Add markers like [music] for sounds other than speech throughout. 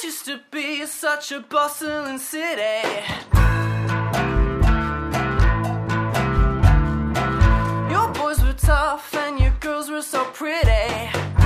This used to be such a bustling city. Your boys were tough and your girls were so pretty.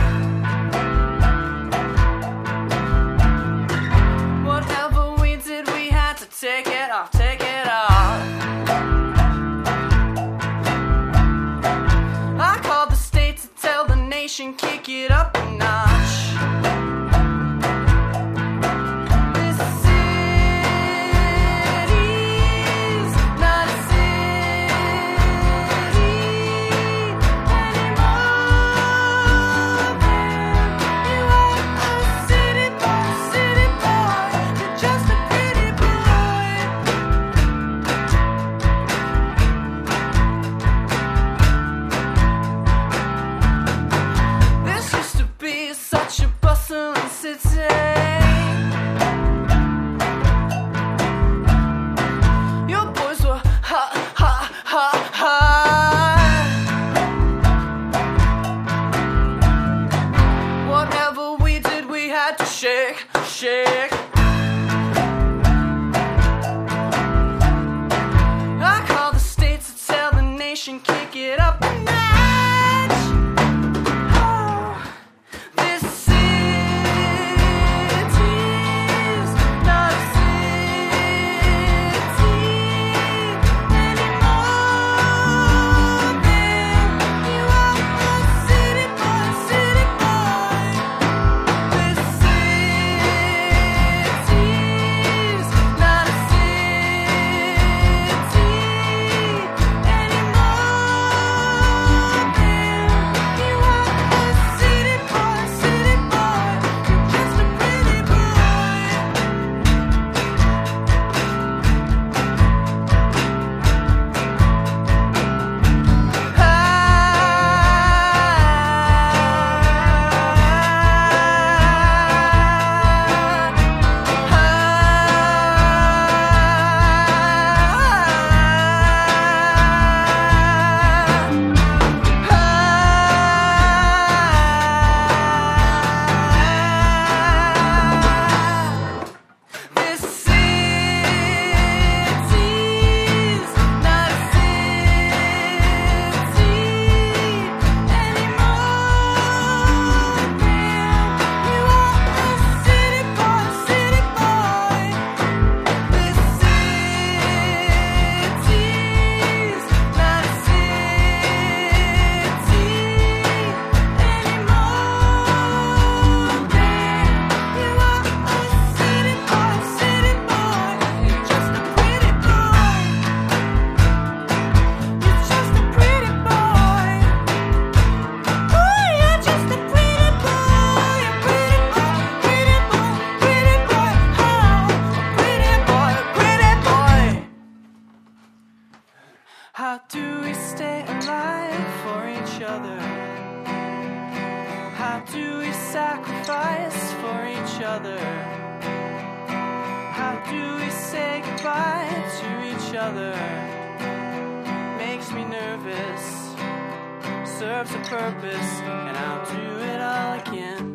other? How do we say goodbye to each other? Makes me nervous, serves a purpose, and I'll do it all again.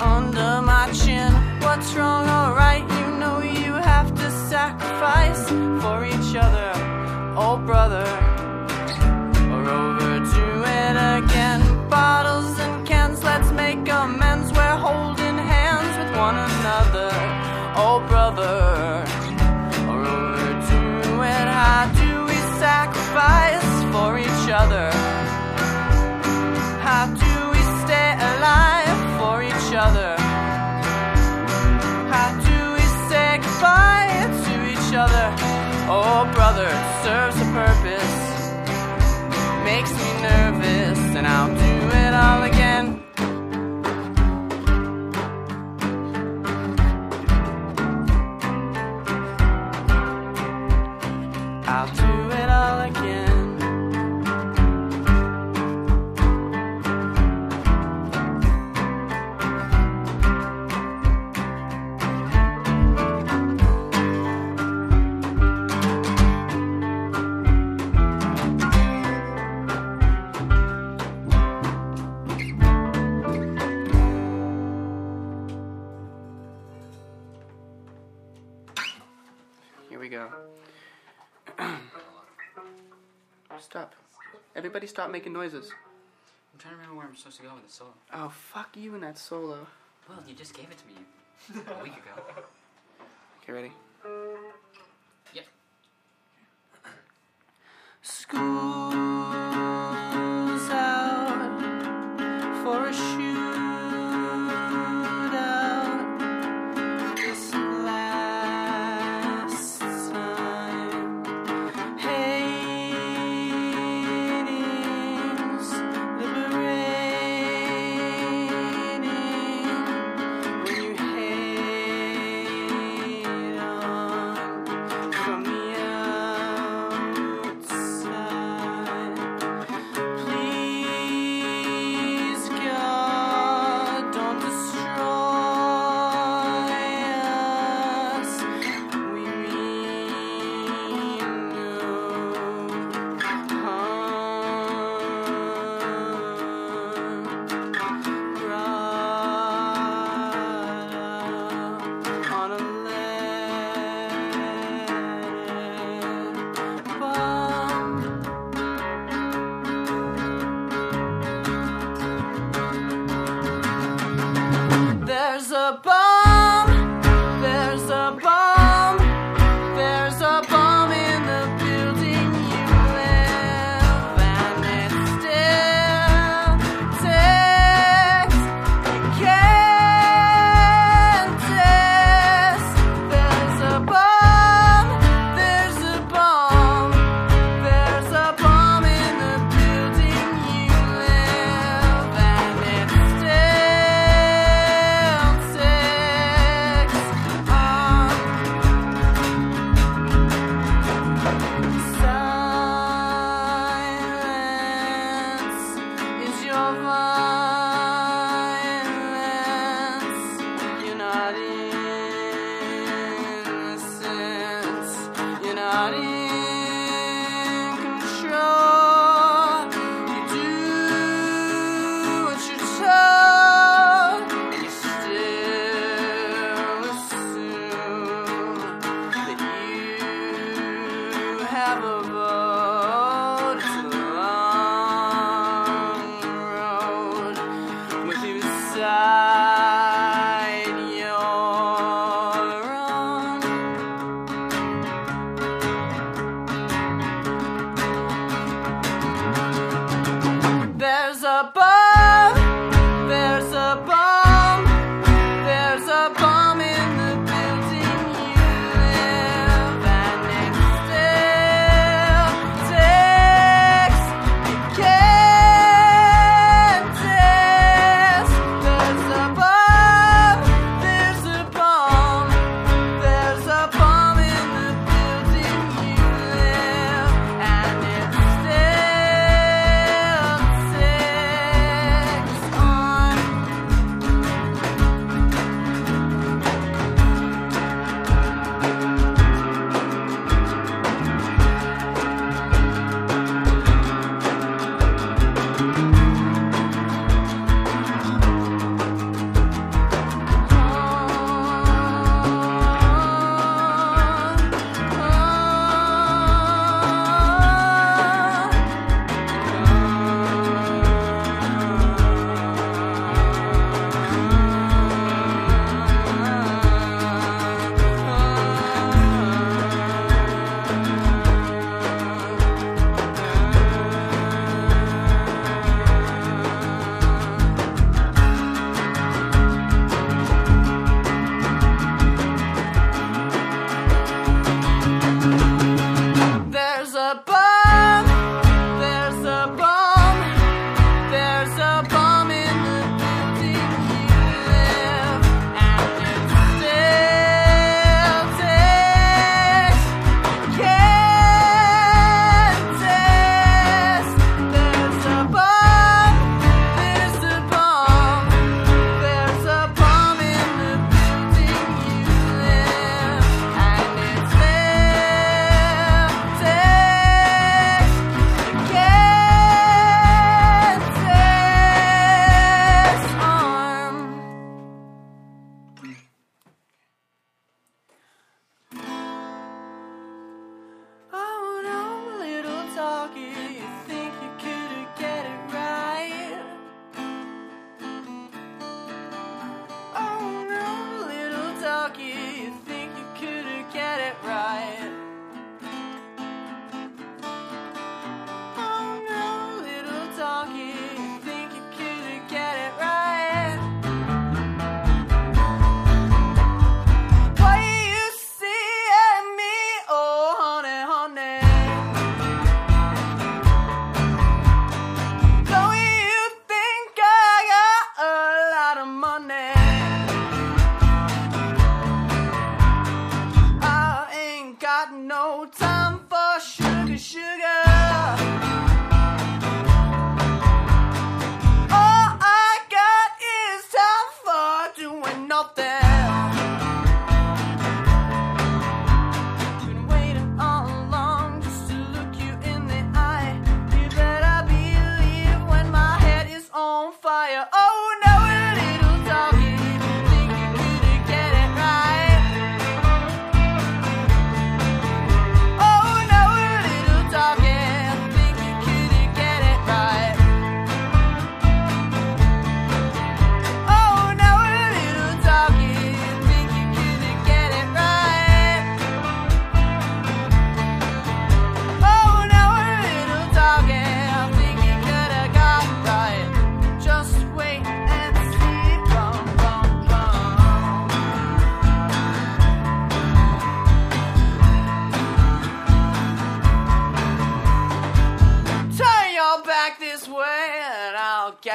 Under my chin. What's wrong or right? You know you have to sacrifice for each other, oh brother or overdo it again. Bottles and cans, let's make amends. We're holding hands with one another. Oh, brother, or overdo it. How do we sacrifice for each other? It serves a purpose makes me nervous, and I'll do it all again. I'll do it all again. Stop making noises. I'm trying to remember where I'm supposed to go with the solo. Oh, fuck you and that solo. Well, you just gave it to me [laughs] a week ago. Okay, ready? Yep. School's out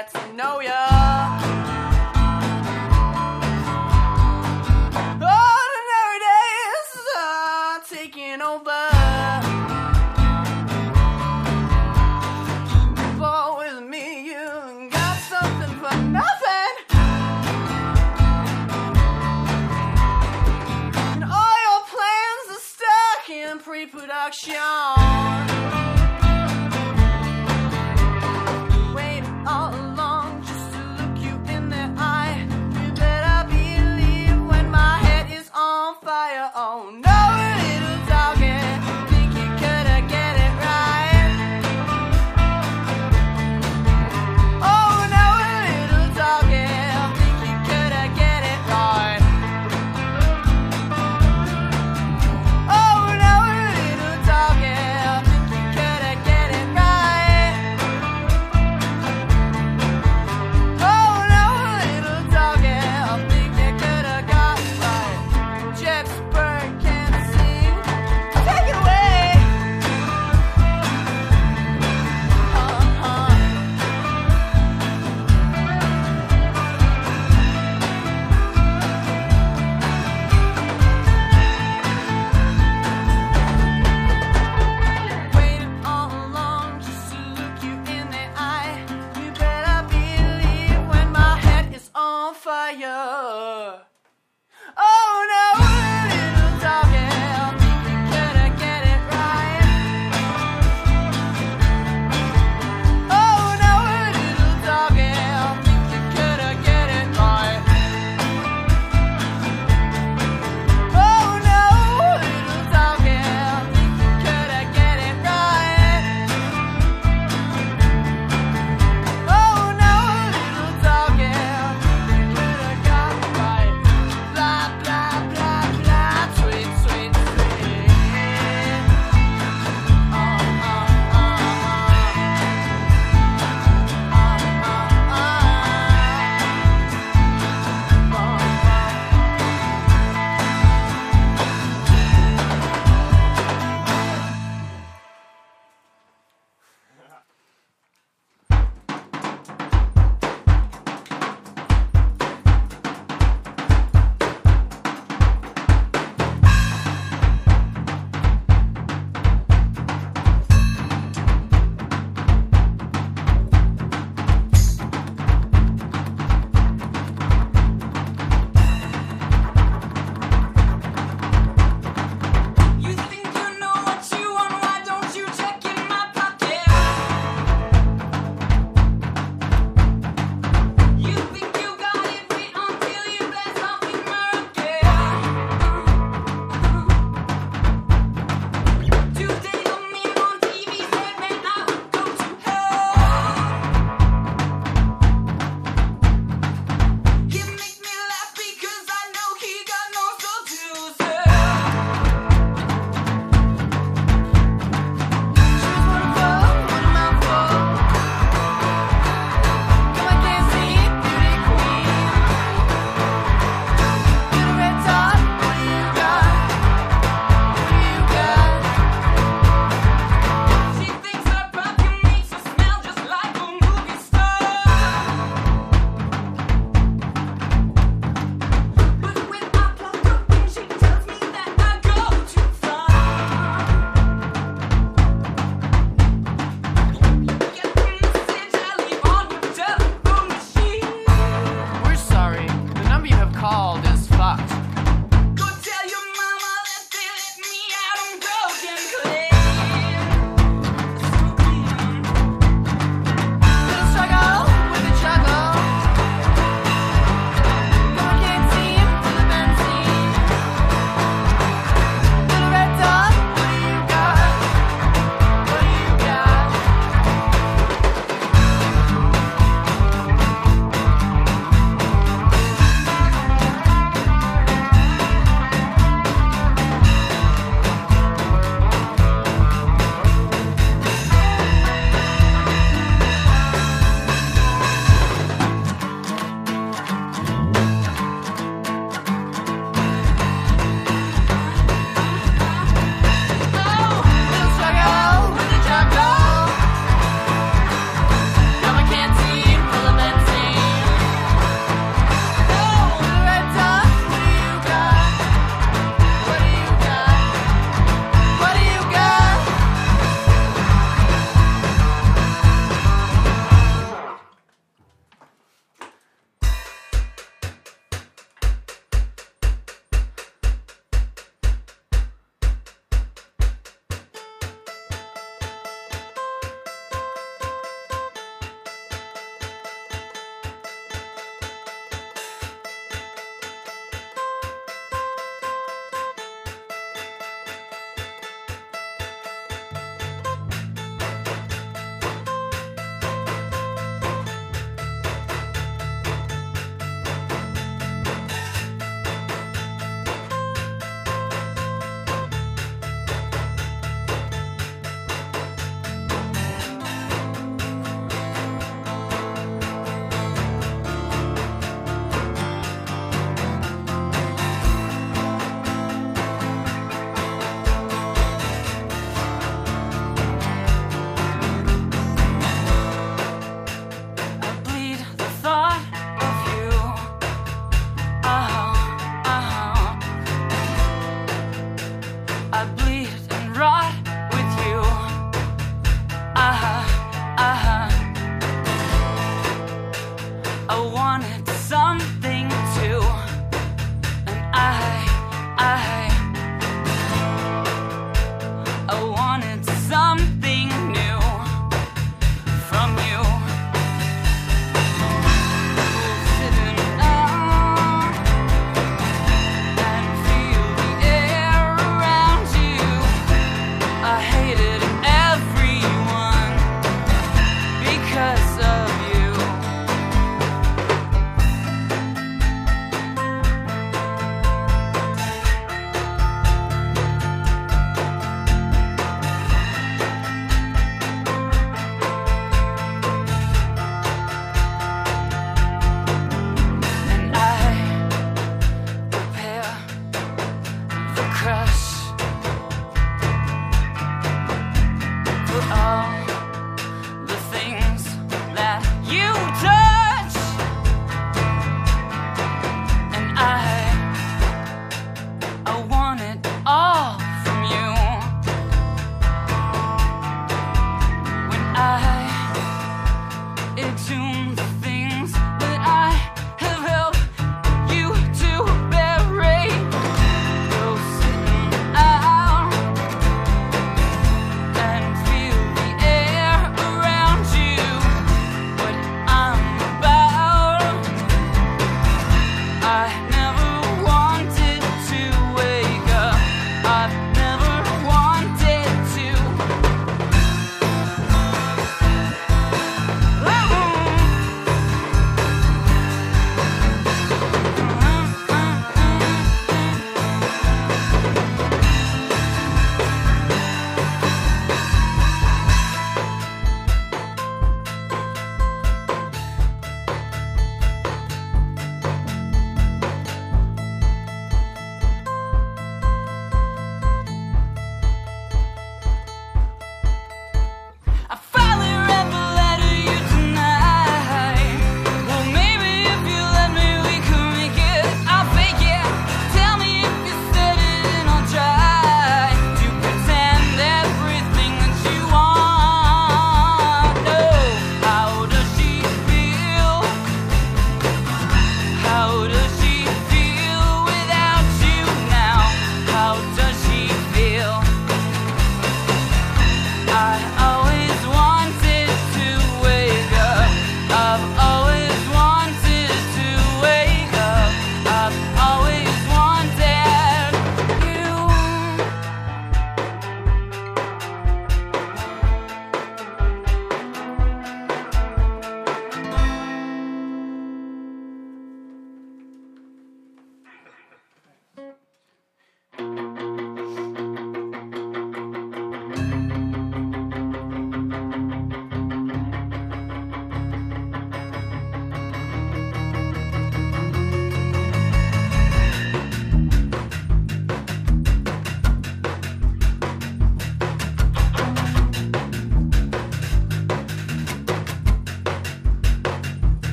I'll get